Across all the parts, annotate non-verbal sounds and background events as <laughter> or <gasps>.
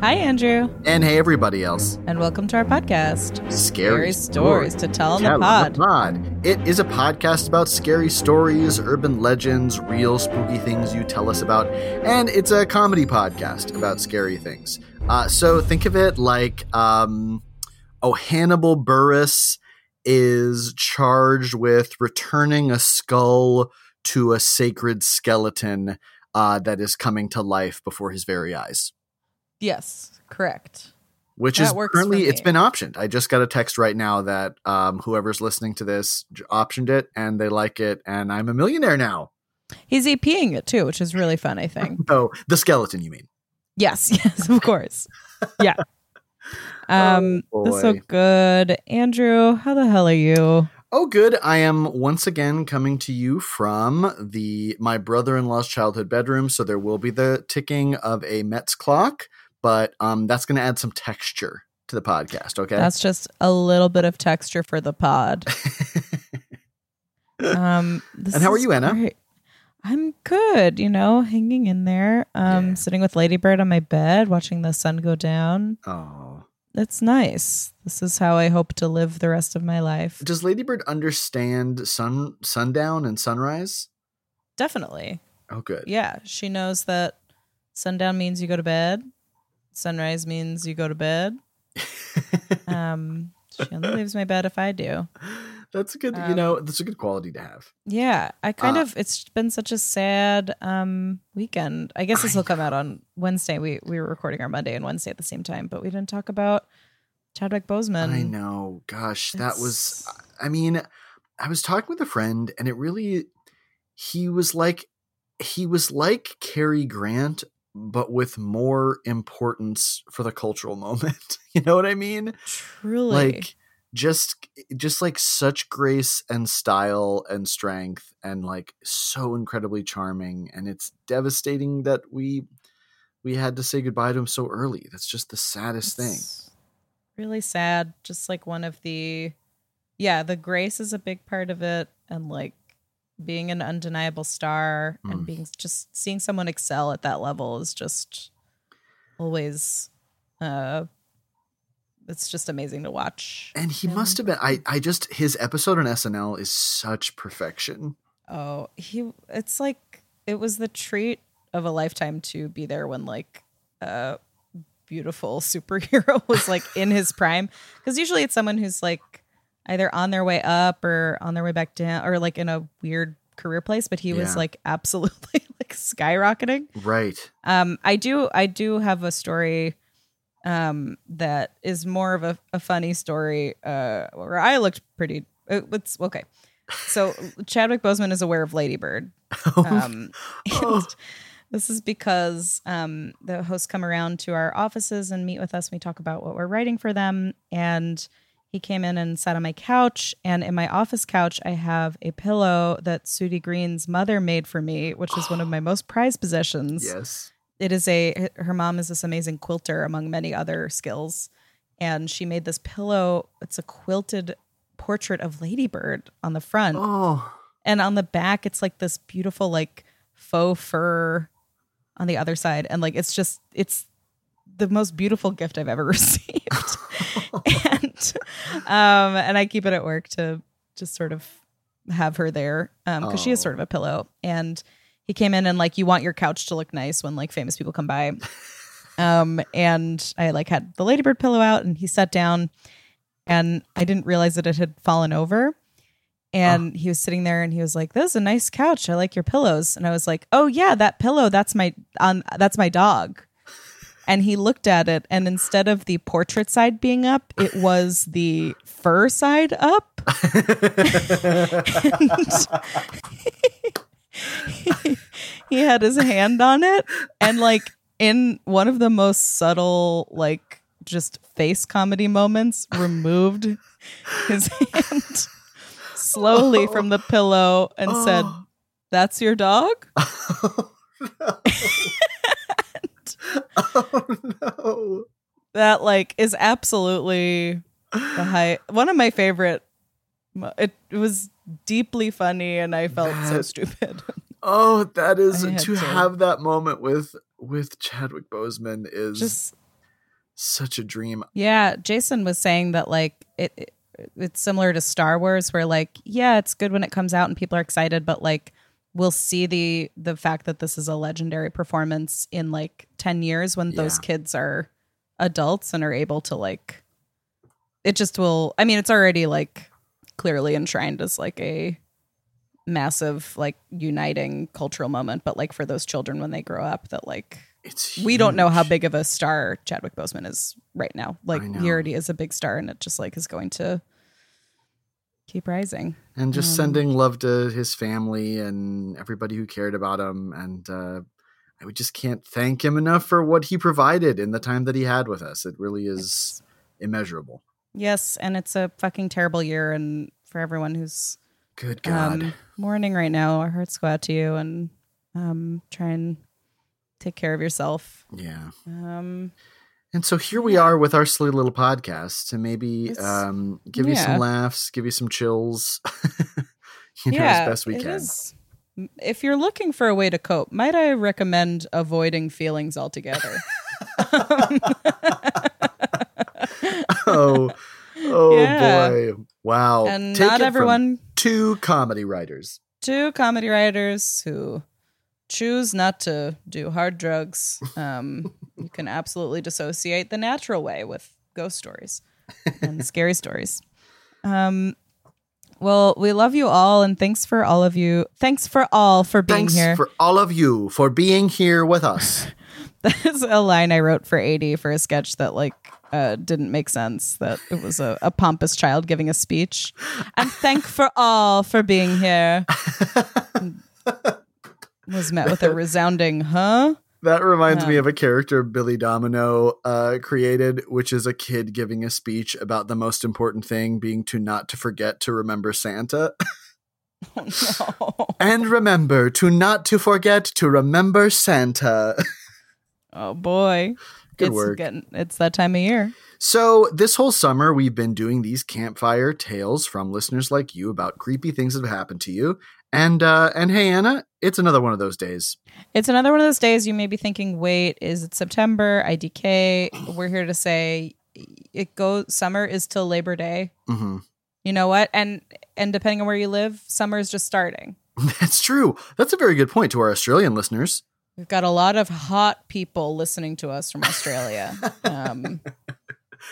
Hi, Andrew, And hey, everybody else. and welcome to our podcast. Scary, Scary stories to tell in the pod. pod. It is a podcast about scary stories, urban legends, real spooky things you tell us about, and it's a comedy podcast about scary things. Uh, so think of it like, um, oh, Hannibal Buress is charged with returning a skull to a sacred skeleton uh, that is coming to life before his very eyes. Yes, correct. which That is currently it's been optioned. I just got a text right now that um, whoever's listening to this optioned it and they like it, and I'm a millionaire now. He's EPing it too, which is really fun, I think. <laughs> Oh, the skeleton, you mean? yes, <laughs> yes, of course. Yeah. <laughs> Um, Oh, so good. Andrew, how the hell are you? Oh, good. I am once again coming to you from the my brother-in-law's childhood bedroom, so there will be the ticking of a Mets clock, but um, that's going to add some texture to the podcast. Okay. That's just a little bit of texture for the pod. <laughs> Um, this And how are you, Anna? great. I'm good, you know, hanging in there. Um, Yeah. sitting with Ladybird on my bed, watching the sun go down. oh, It's nice. This is how I hope to live the rest of my life. does Ladybird understand sun sundown and sunrise? Definitely. Oh, good. Yeah, she knows that sundown means you go to bed. Sunrise means you go to bed. <laughs> Um, she only leaves my bed if I do. That's a good, you Um, know, that's a good quality to have. Yeah, I kind Uh, of. It's been such a sad um weekend. I guess this will come out on Wednesday. We we were recording our Monday and Wednesday at the same time, but we didn't talk about Chadwick Boseman. I know. Gosh, that was, I mean, I was talking with a friend and it really, he was like, he was like Cary Grant, but with more importance for the cultural <laughs> moment. you know what I mean? Truly, Like, just just like such grace and style and strength and like so incredibly charming and it's devastating that we we had to say goodbye to him so early that's just the saddest thing Really sad. Just like one of the, yeah, the grace is a big part of it, and like being an undeniable star Mm. and being just seeing someone excel at that level is just always, uh, it's just amazing to watch. And he him. must have been. I, I just his episode on SNL is such perfection. Oh, he it's like it was the treat of a lifetime to be there when like a beautiful <laughs> superhero was like in his prime because usually it's someone who's like either on their way up or on their way back down or like in a weird career place but he was like absolutely <laughs> like skyrocketing Right. um i do i do have a story um that is more of a, a funny story uh where i looked pretty uh, it's okay so chadwick boseman is aware of ladybird <laughs> um Oh. and this is because um the hosts come around to our offices and meet with us and we talk about what we're writing for them and he came in and sat on my couch and in my office couch i have a pillow that sudi green's mother made for me which is one of my <gasps> most prized possessions. Yes. it is a her mom is this amazing quilter among many other skills. And she made this pillow. It's a quilted portrait of ladybird on the front. Oh. and on the back it's like this beautiful like faux fur on the other side. And like it's just it's the most beautiful gift i've ever <laughs> received <laughs> and um and i keep it at work to just sort of have her there um because she is Oh. sort of a pillow. And he came in and like you want your couch to look nice when like famous people come by. <laughs> Um and i like had the ladybird pillow out and he sat down and i didn't realize that it had fallen over. And he was sitting there and he was like this is a nice couch. I like your pillows. And i was like oh yeah that pillow that's my on that's my dog and he looked at it and instead of the portrait side being up it was the fur side up <laughs> and <laughs> he had his hand on it and like in one of the most subtle like just face comedy moments, removed his hand slowly from the pillow and said, Oh. <gasps> That's your dog? <laughs> oh no. <laughs> Oh, that like is absolutely the <gasps> high one of my favorite it, it was deeply funny and I felt so stupid. <laughs> Oh, that is to to- have that moment with with Chadwick Boseman is just such a dream. Yeah, Jason was saying that like it, it it's similar to Star Wars where like yeah, it's good when it comes out and people are excited, but like we'll see the the fact that this is a legendary performance in like 10 years when those kids are adults and are able to like it just will I mean it's already like clearly enshrined as like a massive like uniting cultural moment but like for those children when they grow up that like It's we don't know how big of a star Chadwick Boseman is right now. Like he already is a big star, and it just like is going to keep rising. and just um, sending love to his family and everybody who cared about him and uh I just can't thank him enough for what he provided in the time that he had with us. It really is immeasurable. Yes, and it's a fucking terrible year, and for everyone who's Good God. um, mourning right now, our hearts go out to you, and um, try and take care of yourself. yeah. Um, And so here we are with our silly little podcast to maybe um, give you some laughs, give you some chills, <laughs> you know, yeah, as best we can. is- If you're looking for a way to cope, might I recommend avoiding feelings altogether? <laughs> oh, oh <laughs> Yeah. boy! Wow. and Take not everyone Two comedy writers. two comedy writers who choose not to do hard drugs. Um, <laughs> you can absolutely dissociate the natural way with ghost stories and <laughs> scary stories. Um, well, we love you all, and thanks for all of you. Thanks for all for being Thanks here. for all of you for being here with us. <laughs> that is a line I wrote for eighty for a sketch that like uh, didn't make sense. That it was a, a pompous child giving a speech. And thank for all for being here. Was met with a <laughs> resounding huh. That reminds me of a character Billy Domineau uh, created, which is a kid giving a speech about the most important thing being to not to forget to remember Santa. <laughs> Oh no. and remember to not to forget to remember Santa. Oh boy. Good it's work. getting it's that time of year. So, this whole summer, we've been doing these campfire tales from listeners like you about creepy things that have happened to you. And uh, and hey, Anna, it's another one of those days. It's another one of those days you may be thinking, wait, is it September? IDK. We're here to say it goes summer is till Labor Day. hmm You know what? And and depending on where you live, summer is just starting. <laughs> That's true. That's a very good point to our Australian listeners. We've got a lot of hot people listening to us from Australia. <laughs> um,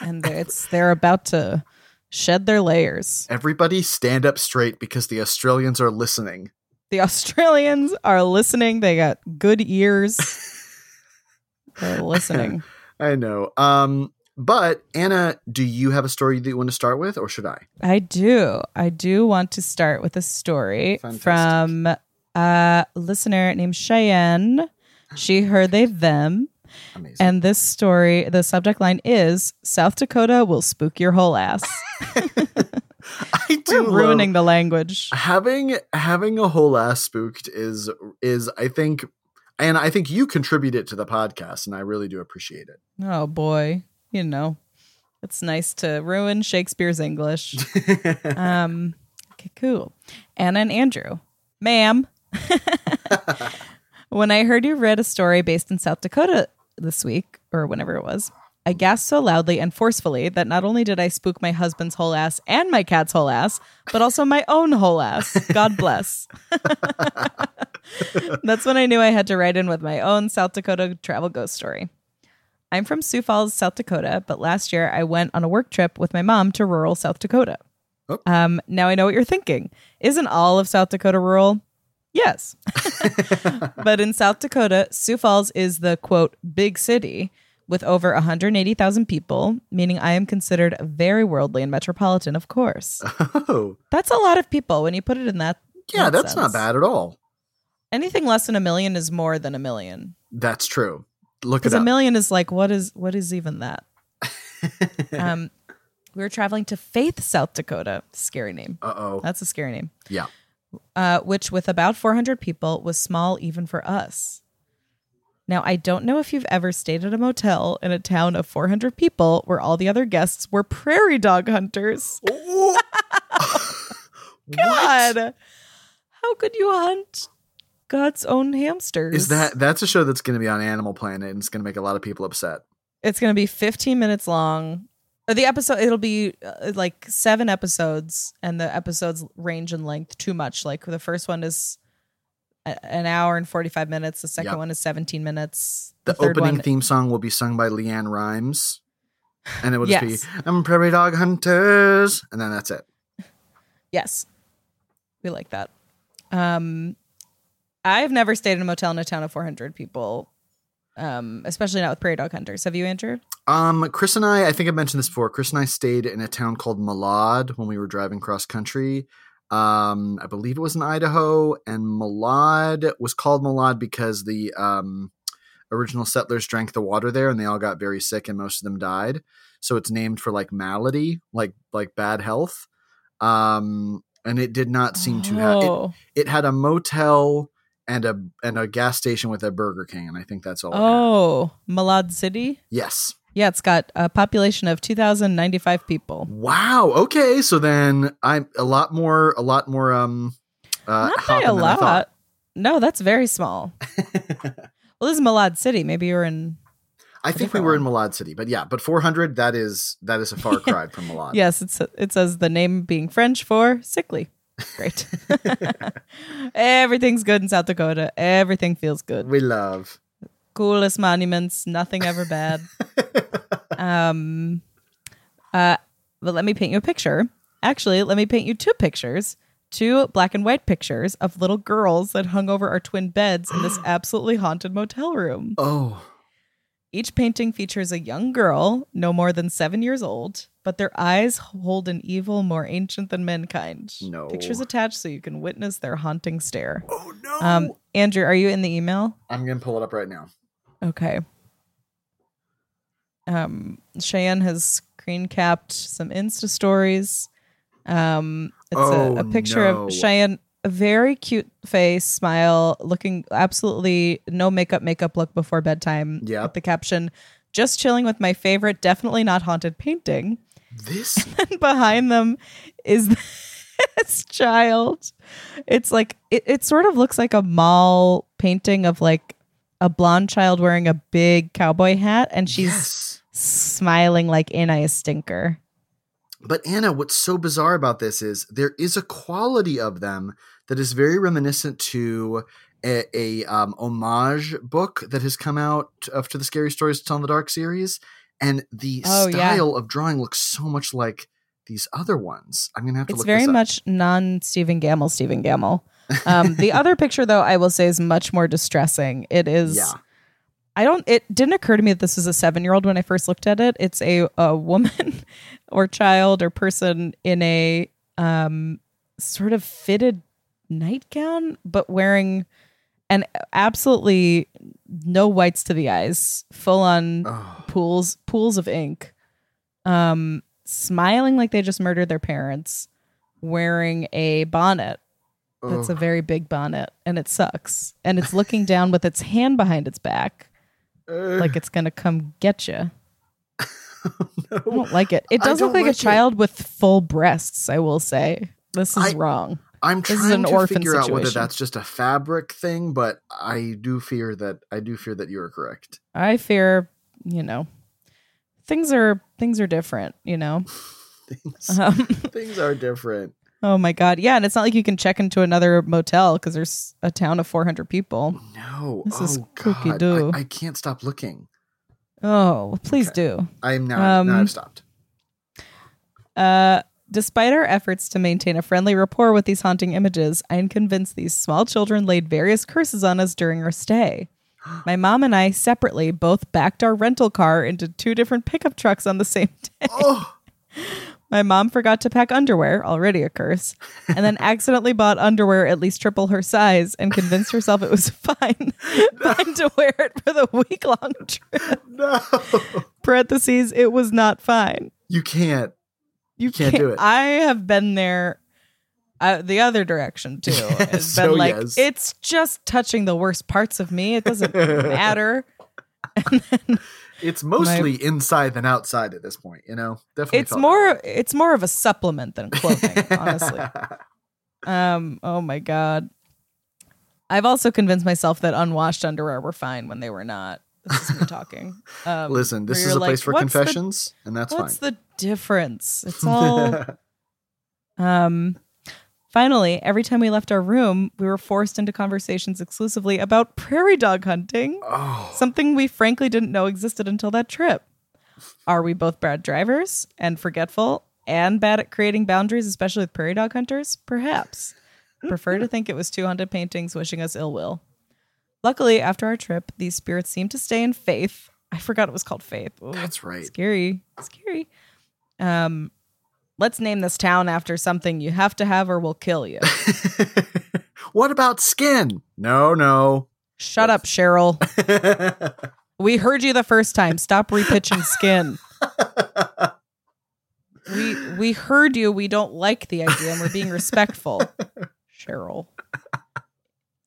and it's they're about to shed their layers. Everybody stand up straight because the Australians are listening. The Australians are listening. They got good ears. <laughs> They're listening. <laughs> I know. Um, but Anna, do you have a story that you want to start with, or should I? I do. I do want to start with a story Fantastic. from a listener named Cheyenne. She, her, they, them. Amazing. And this story, the subject line is South Dakota will spook your whole ass. <laughs> <laughs> I do We're ruining the language. having having a whole ass spooked is is I think, and I think you contributed to the podcast, and I really do appreciate it. Oh boy. You know, it's nice to ruin Shakespeare's English. <laughs> Um, okay, cool. Anna and Andrew, ma'am. when I heard you read a story based in South Dakota this week, or whenever it was, I gasped so loudly and forcefully that not only did I spook my husband's whole ass and my cat's whole ass, but also my own whole ass. God bless. <laughs> That's when I knew I had to write in with my own South Dakota travel ghost story. I'm from Sioux Falls, South Dakota, but last year I went on a work trip with my mom to rural South Dakota. Oh. Um, now I know what you're thinking. Isn't all of South Dakota rural? Yes. <laughs> but in South Dakota, Sioux Falls is the quote big city with over 180,000 people, meaning I am considered very worldly and metropolitan, of course. oh, That's a lot of people when you put it in that. yeah, that that's not bad at all. Anything less than a million is more than a million. That's true. Look it Because a million is like what is what is even that? <laughs> um, we were traveling to Faith, South Dakota. Scary name. Uh oh. That's a scary name. Yeah. Uh, which with about 400 people was small even for us. Now, I don't know if you've ever stayed at a motel in a town of 400 people where all the other guests were prairie dog hunters. <laughs> God, how could you hunt God's own hamsters? Is that that's a show that's going to be on Animal Planet and it's going to make a lot of people upset. It's going to be 15 minutes long. The episode, it'll be uh, like seven episodes, and the episodes range in length too much. Like the first one is a- an hour and 45 minutes, the second Yep. one is 17 minutes. The, third opening one, theme song will be sung by LeAnn Rimes, and it will just Yes. be "I'm prairie dog hunters," and then that's it. Yes. We like that. Um I've never stayed in a motel in a town of 400 people. Um especially not with prairie dog hunters. Have you, Andrew? Um, Chris and I, I think I mentioned this before. Chris and I stayed in a town called Malad when we were driving cross country. Um, I believe it was in Idaho, and Malad was called Malad because the um, original settlers drank the water there, and they all got very sick, and most of them died. So it's named for like malady, like like bad health. Um, and it did not seem to have. It, Oh. it had a motel and a and a gas station with a Burger King, and I think that's all. Oh, Malad City? yes. Yeah, it's got a population of 2095 people. Wow. Okay. So then I'm a lot more, a lot more, um, uh, not by a than I thought. lot. No, that's very small. <laughs> well, this is Malad City. Maybe you're in I think we were in Malad City, but yeah, but 400, that is, that is a far <laughs> cry from Malad. Yes, it's it says the name being French for sickly. Great. <laughs> Everything's good in South Dakota. Everything feels good. We love. Coolest monuments, nothing ever bad. <laughs> um uh but let me paint you a picture. Actually, let me paint you two pictures. Two black and white pictures of little girls that hung over our twin beds in this <gasps> absolutely haunted motel room. Oh, Each painting features a young girl, no more than seven years old, but their eyes hold an evil more ancient than mankind. No. Pictures attached so you can witness their haunting stare. oh no. Um, Andrew, are you in the email? I'm going to pull it up right now. Okay. Um, Cheyenne has screen capped some Insta stories. Um, it's Oh, a, a picture no. of Cheyenne, a very cute face, smile, looking absolutely no makeup, makeup look before bedtime. Yeah. With the caption, just chilling with my favorite, definitely not haunted painting. This, <laughs> And behind them is <laughs> this child. It's like, it, it sort of looks like a mall painting of like a blonde child wearing a big cowboy hat and she's yes. smiling like Anna a stinker. But Anna, what's so bizarre about this is there is a quality of them that is very reminiscent to a, a um, homage book that has come out of to the Scary Stories to Tell in the Dark series, and the Oh, yeah. style of drawing looks so much like these other ones. I'm gonna have to It's look very much non Stephen Gammell, Stephen Gammell. Um, the <laughs> other picture, though, I will say is much more distressing. It is. Yeah. I don't. It didn't occur to me that this was a seven year old when I first looked at it. It's a a woman <laughs> or child or person in a um sort of fitted nightgown, but wearing and absolutely no whites to the eyes, full on Oh, pools pools of ink, um, smiling like they just murdered their parents, wearing a bonnet that's oh. a very big bonnet, and it sucks, and it's looking down with its hand behind its back Ugh. like it's gonna come get you. <laughs> I no. don't like it. It does look like, a it. child with full breasts. I will say this is I- wrong. I'm trying to figure out whether that's just a fabric thing, but I do fear that I do fear that you are correct. I fear, you know, things are things are different. You know. <laughs> Things, Um, <laughs> things are different. oh my god, yeah, and it's not like you can check into another motel because there's a town of 400 people. No, This oh is God, kooky-doo. I, I can't stop looking. Oh, please Okay. do. I'm now. now Um, I've stopped. Uh, despite our efforts to maintain a friendly rapport with these haunting images, I am convinced these small children laid various curses on us during our stay. My mom and I separately both backed our rental car into two different pickup trucks on the same <laughs> day. Oh, My mom forgot to pack underwear, already a curse, and then <laughs> accidentally bought underwear at least triple her size and convinced herself it was <laughs> fine, fine to wear it for the week long trip. no. parentheses, it was not fine. You can't. You Can't do it. I have been there uh, the other direction too. <laughs> It's so been like, yes. it's just touching the worst parts of me. It doesn't <laughs> matter. It's mostly inside than outside at this point. You know, definitely. It's more it's more of a supplement than clothing, honestly. <laughs> Um, oh my god. I've also convinced myself that unwashed underwear were fine when they were not. This is me talking. Um, Listen, this is a place for "What's the- confessions, and that's What's fine. the difference? It's <laughs> all um finally, every time we left our room, we were forced into conversations exclusively about prairie dog hunting, oh, something we frankly didn't know existed until that trip. Are we both bad drivers and forgetful and bad at creating boundaries, especially with prairie dog hunters? Perhaps. Prefer to think it was two haunted paintings wishing us ill will. Luckily, after our trip, these spirits seemed to stay in faith. <laughs> I forgot it was called faith. Ooh, that's right. Scary. Scary. Um, let's name this town after something you have to have or we'll kill you. <laughs> what about skin? No, no. Shut up, Cheryl. <laughs> We heard you the first time. Stop repitching skin. We we heard you. We don't like the idea and we're being respectful. Cheryl.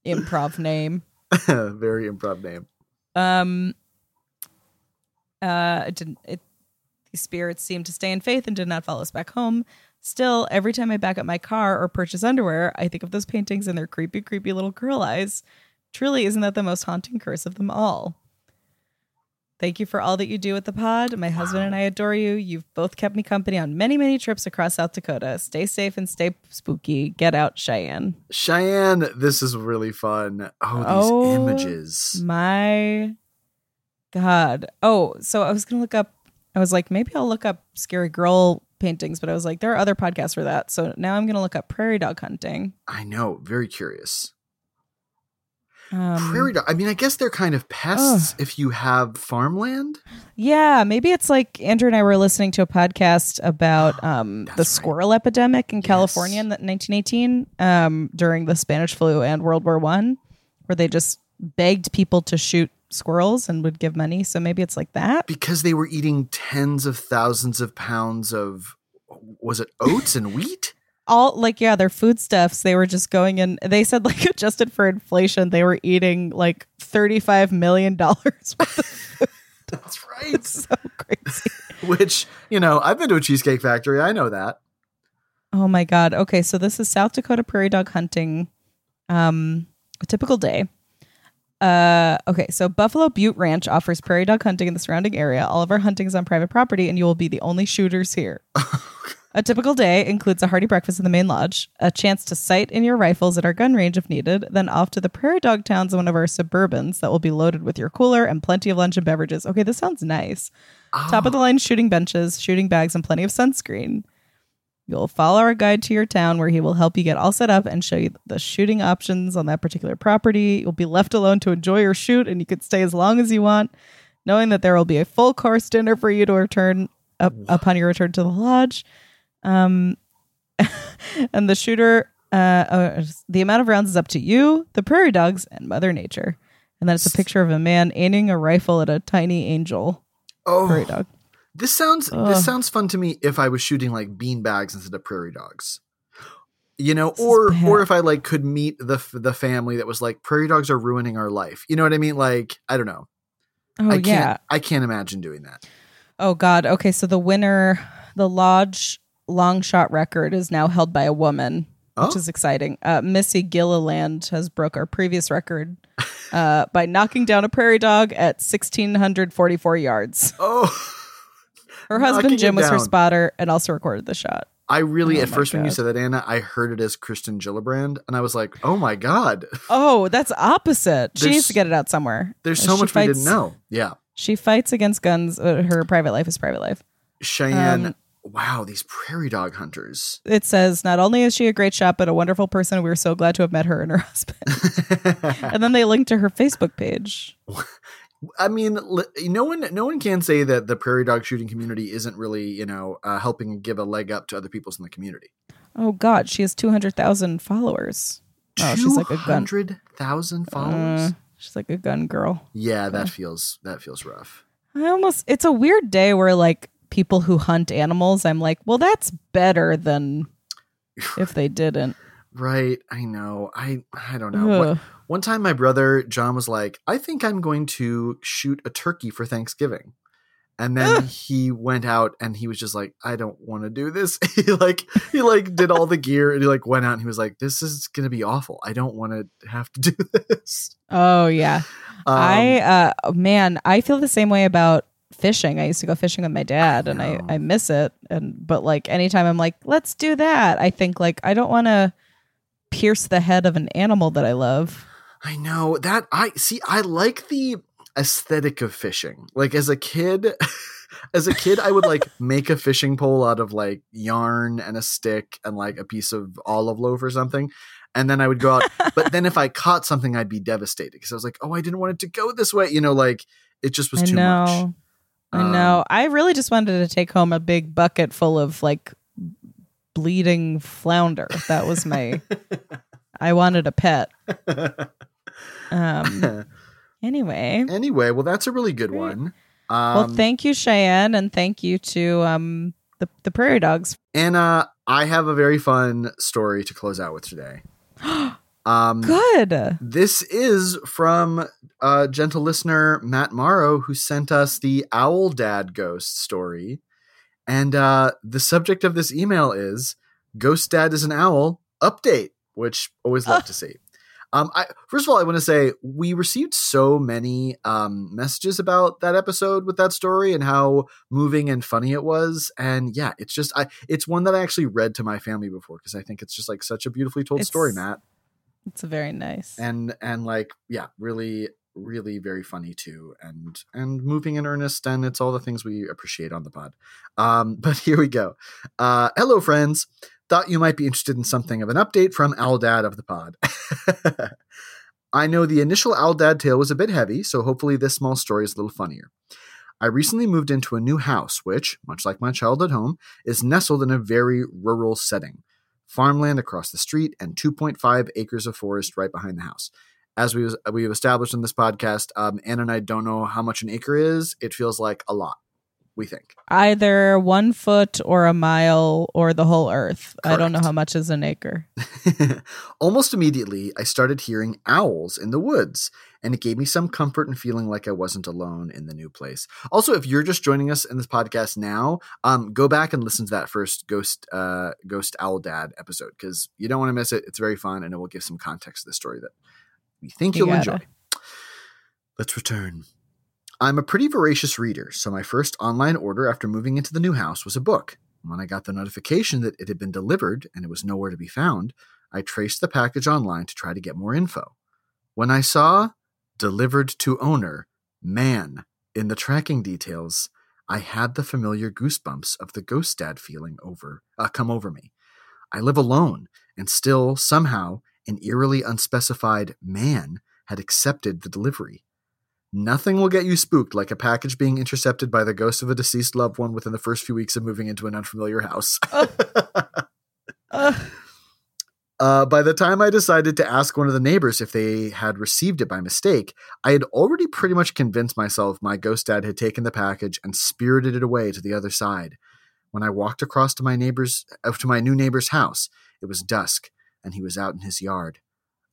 Improv name. <laughs> Very improv name. Um uh it didn't it these spirits seemed to stay in faith and did not follow us back home. Still, every time I back up my car or purchase underwear, I think of those paintings and their creepy, creepy little girl eyes. Truly, isn't that the most haunting curse of them all? Thank you for all that you do with the pod. My husband and I adore you. You've both kept me company on many, many trips across South Dakota. Stay safe and stay spooky. Get out, Cheyenne. Cheyenne, this is really fun. Oh, these Oh, images. My God. Oh, so I was gonna look up. I was like, maybe I'll look up scary girl paintings, but I was like, there are other podcasts for that. So now I'm gonna look up prairie dog hunting. I know. Very curious. Um, Prairie dog. I mean, I guess they're kind of pests if you have farmland. Yeah, maybe it's like Andrew and I were listening to a podcast about <gasps> um, the That's right. squirrel epidemic in Yes. California in 1918 um, during the Spanish flu and World War One, where they just begged people to shoot squirrels and would give money. So maybe it's like that. because they were eating tens of thousands of pounds of was it oats and wheat all like yeah their foodstuffs they were just going in they said like <laughs> adjusted for inflation they were eating like 35 million dollars worth of <laughs> that's right. it's <laughs> so crazy. Which you know i've been to a cheesecake factory i know that. Oh my god. Okay so this is south dakota prairie dog hunting um a typical day. Uh okay so buffalo butte ranch offers prairie dog hunting in the surrounding area. All of our hunting is on private property and you will be the only shooters here A typical day includes a hearty breakfast in the main lodge, a chance to sight in your rifles at our gun range if needed, then off to the prairie dog towns in one of our suburbans that will be loaded with your cooler and plenty of lunch and beverages. Okay, this sounds nice. Top of the ah. line shooting benches, shooting bags, and plenty of sunscreen. You'll follow our guide to your town where he will help you get all set up and show you the shooting options on that particular property. You'll be left alone to enjoy your shoot and you could stay as long as you want, knowing that there will be a full course dinner for you to return up, upon your return to the lodge. Um, <laughs> and the shooter, uh, uh, the amount of rounds is up to you, the prairie dogs, and Mother Nature. And then it's a picture of a man aiming a rifle at a tiny angel oh, prairie dog. this sounds this sounds fun to me if i was shooting like bean bags instead of prairie dogs you know is or or if i like could meet the the family that was like prairie dogs are ruining our life you know what i mean like i don't know Oh i yeah. can't i can't imagine doing that Oh God. Okay, so the winner, the lodge long shot record, is now held by a woman, which Oh. is exciting. Uh, Missy Gilliland has broke our previous record uh, <laughs> by knocking down a prairie dog at sixteen hundred forty four yards. oh <laughs> Her husband Jim was her spotter and also recorded the shot. I really, Oh at first, when you said that, Anna, I heard it as Kristen Gillibrand, and I was like, "Oh my god!" <laughs> Oh, that's opposite. She needs to get it out somewhere. There's Uh, so she much we didn't know. Yeah, She fights against guns. Uh, her private life is private life. Cheyenne. Um, wow, these prairie dog hunters. It says not only is she a great shot, but a wonderful person. We were so glad to have met her and her <laughs> husband. <laughs> and then they link to her Facebook page. I mean, no one, no one can say that the prairie dog shooting community isn't really, you know, uh, helping give a leg up to other people's in the community. Oh God, she has two hundred thousand followers. Oh, she's like a gun. hundred thousand followers. Uh, she's like a gun girl. yeah, that feels that feels rough. I almost it's a weird day where like people who hunt animals, I'm like, well, that's better than <sighs> if they didn't. Right, I know. I I don't know. What, one time my brother John was like, "I think I'm going to shoot a turkey for Thanksgiving." And then Ugh. he went out and he was just like, "I don't want to do this." <laughs> he like he like did all the gear and he like went out and he was like, "This is going to be awful. I don't want to have to <laughs> do this." Oh yeah. Um, I uh man, I feel the same way about fishing. I used to go fishing with my dad and I. I miss it and but like anytime I'm like, let's do that. I think like I don't want to pierce the head of an animal that I love. I know that I see I like the aesthetic of fishing. Like as a kid <laughs> as a kid I would like <laughs> make a fishing pole out of like yarn and a stick and like a piece of olive loaf or something. And then I would go out but then if I <laughs> caught something I'd be devastated because I was like, "Oh, I didn't want it to go this way." You know, like it just was I too know. much. I Um, know. I really just wanted to take home a big bucket full of like bleeding flounder. That was my <laughs> I wanted a pet. <laughs> Um anyway. anyway, well that's a really good one. Um, well, thank you, Cheyenne, and thank you to um the, the prairie dogs. And uh, I have a very fun story to close out with today. <gasps> <gasps> <gasps> Um, Good. This is from uh, gentle listener Matt Morrow, who sent us the Owl Dad ghost story. And uh, the subject of this email is Ghost Dad is an Owl update, which always love Ah. to see. Um, I, first of all, I want to say we received so many um, messages about that episode with that story and how moving and funny it was. And yeah, it's just I, it's one that I actually read to my family before because I think it's just like such a beautifully told story, Matt It's very nice. and and like yeah really really very funny too and and moving in earnest and it's all the things we appreciate on the pod. Um <laughs> but here we go. Uh hello friends. Thought you might be interested in something of an update from Owl Dad of the pod. <laughs> I know the initial Owl Dad tale was a bit heavy so hopefully this small story is a little funnier. I recently moved into a new house, which, much like my childhood home, is nestled in a very rural setting farmland across the street, and 2.5 acres of forest right behind the house. As we we've established in this podcast, um, Anna and I don't know how much an acre is. It feels like a lot. We think. Either one foot or a mile or the whole earth. I don't know how much is an acre. <laughs> Almost immediately, I started hearing owls in the woods, and it gave me some comfort and feeling like I wasn't alone in the new place. Also, if you're just joining us in this podcast now, um, go back and listen to that first ghost, uh, ghost owl dad episode because you don't want to miss it. It's very fun, and it will give some context to the story that we think You you'll gotta. enjoy. Let's return. I'm a pretty voracious reader, so my first online order after moving into the new house was a book. When I got the notification that it had been delivered and it was nowhere to be found, I traced the package online to try to get more info. When I saw delivered to owner, man, in the tracking details, I had the familiar goosebumps of the ghost dad feeling over uh, come over me. I live alone, and still somehow an eerily unspecified man had accepted the delivery. Nothing will get you spooked like a package being intercepted by the ghost of a deceased loved one within the first few weeks of moving into an unfamiliar house. <laughs> Ugh. Uh, by the time I decided to ask one of the neighbors if they had received it by mistake, I had already pretty much convinced myself my ghost dad had taken the package and spirited it away to the other side. When I walked across to my neighbor's uh, to my new neighbor's house, it was dusk and he was out in his yard.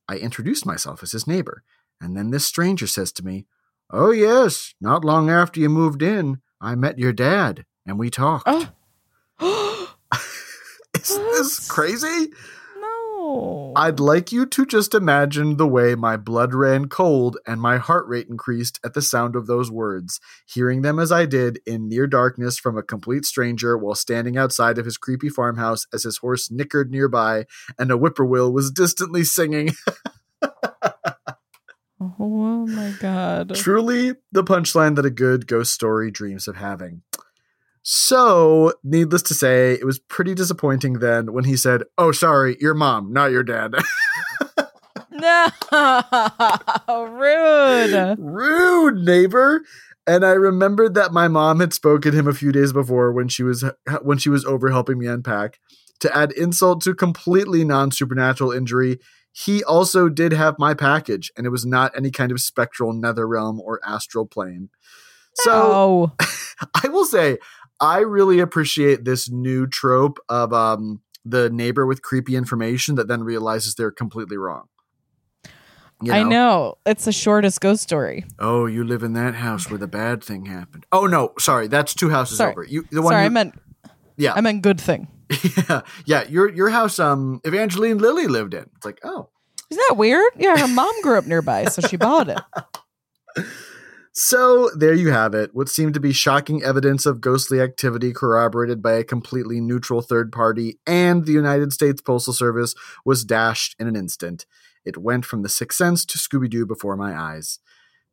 I introduced myself as his neighbor, and then this stranger says to me, "Oh yes, not long after you moved in, I met your dad and we talked." Oh. <laughs> Is this What? crazy? no. I'd like you to just imagine the way my blood ran cold and my heart rate increased at the sound of those words, hearing them as I did in near darkness from a complete stranger while standing outside of his creepy farmhouse as his horse nickered nearby and a whippoorwill was distantly singing. <laughs> oh my god. Truly the punchline that a good ghost story dreams of having. So, needless to say, it was pretty disappointing then when he said, Oh, sorry, your mom, not your dad. No. <laughs> Rude. rude neighbor and i remembered that my mom had spoken to him a few days before when she was when she was over helping me unpack to add insult to completely non-supernatural injury he also did have my package and it was not any kind of spectral nether realm or astral plane So <laughs> I will say I really appreciate this new trope of um the neighbor with creepy information that then realizes they're completely wrong. You I know. It's the shortest ghost story. Oh, you live in that house where the bad thing happened. Oh no, sorry, that's two houses Sorry. over. You the one Sorry, I meant yeah. I meant good thing. <laughs> yeah, yeah, your your house um Evangeline Lilly lived in. It's like, "Oh, Isn't that weird? Yeah, her mom grew up nearby, so she bought it. <laughs> So there you have it. What seemed to be shocking evidence of ghostly activity corroborated by a completely neutral third party and the United States Postal Service was dashed in an instant. It went from the Sixth Sense to Scooby Doo before my eyes.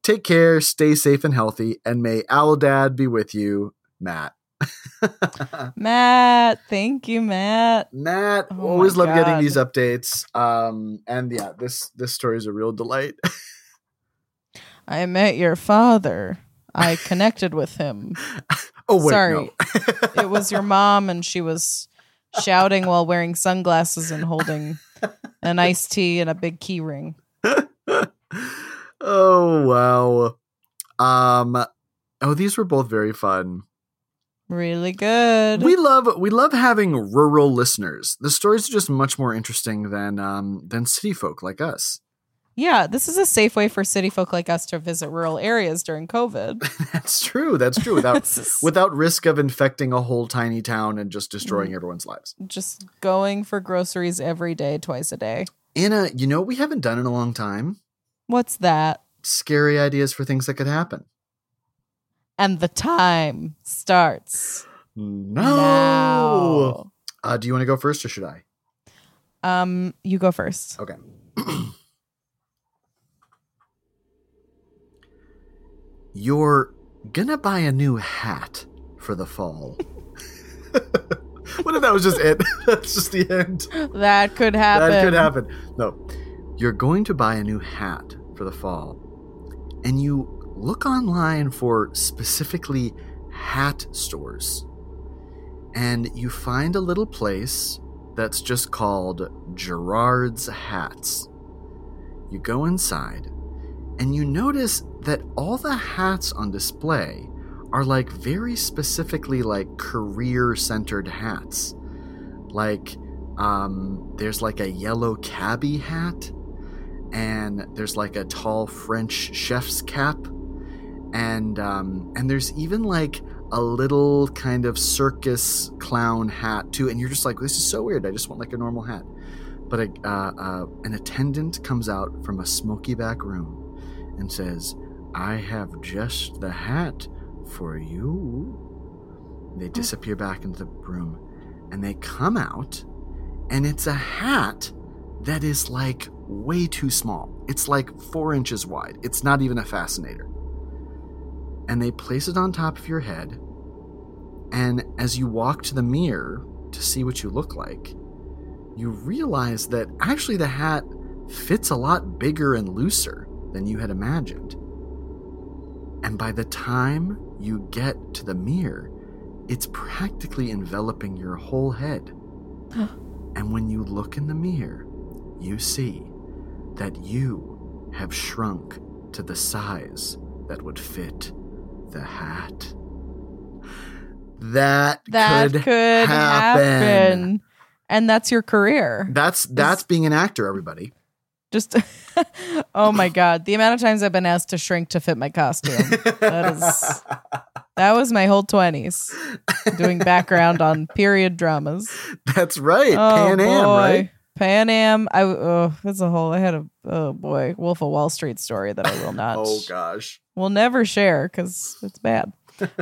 Take care, stay safe and healthy, and may Owl Dad be with you, Matt. <laughs> Matt, thank you, Matt. Matt, Oh always love getting these updates. Um, and yeah, this this story is a real delight. <laughs> I met your father. I connected with him. <laughs> oh wait, Sorry. no. It was your mom, and she was shouting while wearing sunglasses and holding an iced tea and a big key ring. oh wow. Um oh these were both very fun. Really good. We love we love having rural listeners. The stories are just much more interesting than um than city folk like us. yeah, this is a safe way for city folk like us to visit rural areas during COVID. <laughs> That's true. That's true. Without <laughs> is without risk of infecting a whole tiny town and just destroying Mm. everyone's lives. just going for groceries every day, twice a day. Anna, you know what we haven't done in a long time? What's that? Scary ideas for things that could happen. And the time starts No. now. Uh, do you want to go first or should I? Um, you go first. Okay. <clears throat> You're gonna buy a new hat for the fall. <laughs> what if that was just it? <laughs> That's just the end. That could happen. That could happen. No. You're going to buy a new hat for the fall, and you look online for specifically hat stores. And you find a little place that's just called Gerard's Hats. You go inside, and you notice that all the hats on display are like very specifically like career centered hats. Like, um, there's like a yellow cabbie hat, and there's like a tall French chef's cap, and um, and there's even like a little kind of circus clown hat too. And you're just like, this is so weird. I just want like a normal hat. But a, uh, uh, an attendant comes out from a smoky back room and says, "I have just the hat for you." They disappear back into the room, and they come out, and it's a hat that is like way too small. It's like four inches wide. It's not even a fascinator. And they place it on top of your head. And as you walk to the mirror to see what you look like, you realize that actually the hat fits a lot bigger and looser than you had imagined. And by the time you get to the mirror, it's practically enveloping your whole head. and when you look in the mirror, you see that you have shrunk to the size that would fit the hat. That, That could, could, happen. happen. And that's your career. That's that's being an actor, everybody. Just <laughs> oh my god, the amount of times I've been asked to shrink to fit my costume. That is <laughs> that was my whole twenties doing background on period dramas. That's right. Oh Pan Am, boy. right? Pan Am. I oh, that's a whole. I had a oh boy, Wolf of Wall Street story that I will not. Oh gosh. We'll never share because it's bad.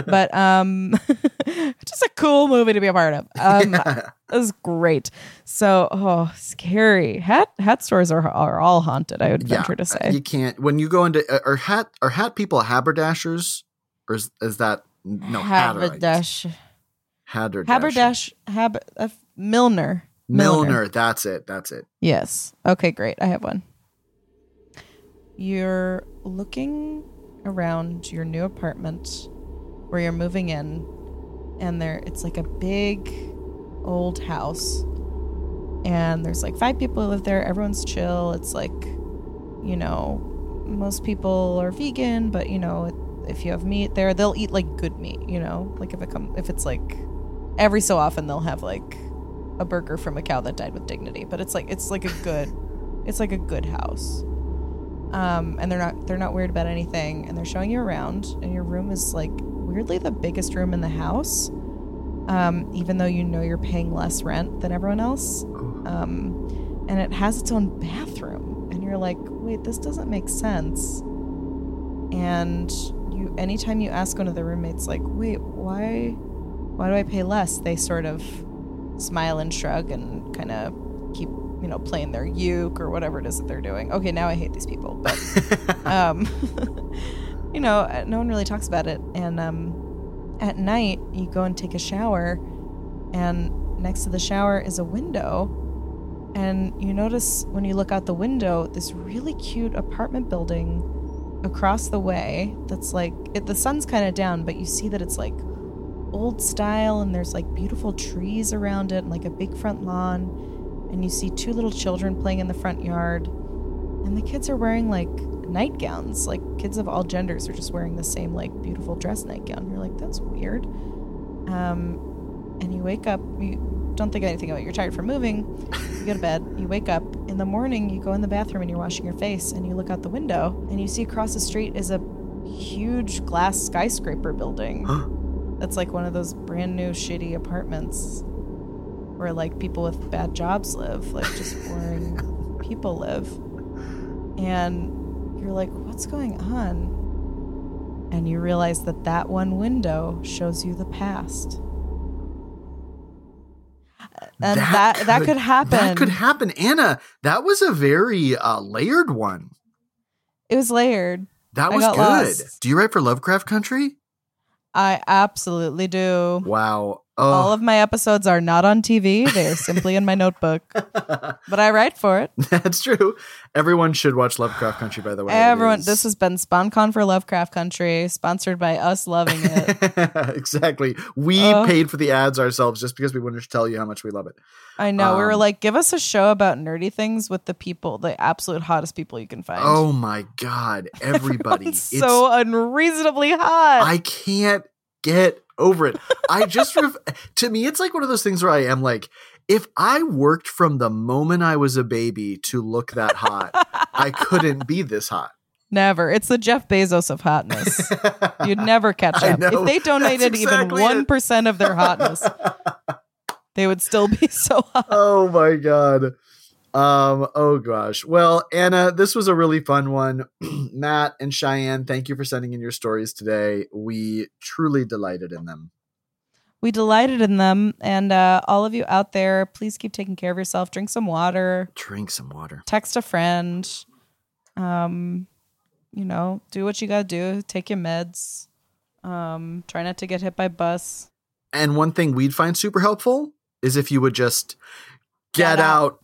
but um, <laughs> just a cool movie to be a part of. Um, it was great. So oh, scary. Hat hat stores are are all haunted. I would Yeah, venture to say. You can't when you go into are hat are hat people haberdashers or is, is that no hatter, I guess. Haberdash, Haberdash. Haberdash, Hab, uh, milliner. milliner. That's it. That's it. Yes. Okay, great. I have one. You're looking around your new apartment where you're moving in and there it's like a big old house and there's like five people live there. Everyone's chill. It's like, you know, most people are vegan, but you know, if you have meat there, they'll eat like good meat. You know, like if it come if it's like every so often they'll have like a burger from a cow that died with dignity. But it's like it's like a good it's like a good house. Um, and they're not they're not worried about anything, and they're showing you around, and your room is like weirdly the biggest room in the house. Um, even though you know you're paying less rent than everyone else. Um, and it has its own bathroom. And you're like, wait, this doesn't make sense. And you anytime you ask one of the roommates, like, wait, why why do I pay less? They sort of smile and shrug and kind of keep, you know, playing their uke or whatever it is that they're doing. Okay, now I hate these people. But <laughs> um <laughs> you know, no one really talks about it. And um at night you go and take a shower and next to the shower is a window and you notice when you look out the window this really cute apartment building across the way that's like it, the sun's kind of down but you see that it's like old style and there's like beautiful trees around it and like a big front lawn and you see two little children playing in the front yard. And the kids are wearing like nightgowns. Like kids of all genders are just wearing the same like beautiful dress nightgown. You're like that's weird. Um, and you wake up you don't think anything about it. You're tired from moving. You go to bed. You wake up. In the morning you go in the bathroom and you're washing your face and you look out the window and you see across the street is a huge glass skyscraper building. That's like one of those brand new shitty apartments where like people with bad jobs live like just <laughs> boring people live and you're like what's going on and you realize that that one window shows you the past and that that, could, happen That could happen. Anna, that was a very uh, layered one. it was layered That was good. lost. Do you write for Lovecraft Country? i absolutely do Wow. All Oh, of my episodes are not on tv they're simply in my notebook <laughs> but i write for it that's true. Everyone should watch Lovecraft Country, by the way. Everyone is- this has been sponcon for lovecraft country sponsored by us loving it <laughs> exactly. We Ugh. paid for the ads ourselves just because we wanted to tell you how much we love it. I know. we were Um, like, give us a show about nerdy things with the people, the absolute hottest people you can find. Oh my god, everybody! <laughs> It's so unreasonably hot. I can't get over it. I just <laughs> ref- to me, it's like one of those things where I am like, if I worked from the moment I was a baby to look that hot, I couldn't be this hot. Never. It's the Jeff Bezos of hotness. You'd never <laughs> catch up. If they donated That's even one it. of their hotness, <laughs> they would still be so hot. oh my god. Um, oh gosh. Well, Anna, this was a really fun one. <clears throat> Matt and Cheyenne, thank you for sending in your stories today. We truly delighted in them. We delighted in them, and uh, all of you out there, please keep taking care of yourself. Drink some water. Drink some water. Text a friend. Um, you know, do what you gotta do. Take your meds. Um, try not to get hit by bus. And one thing we'd find super helpful is if you would just get, Get out. out.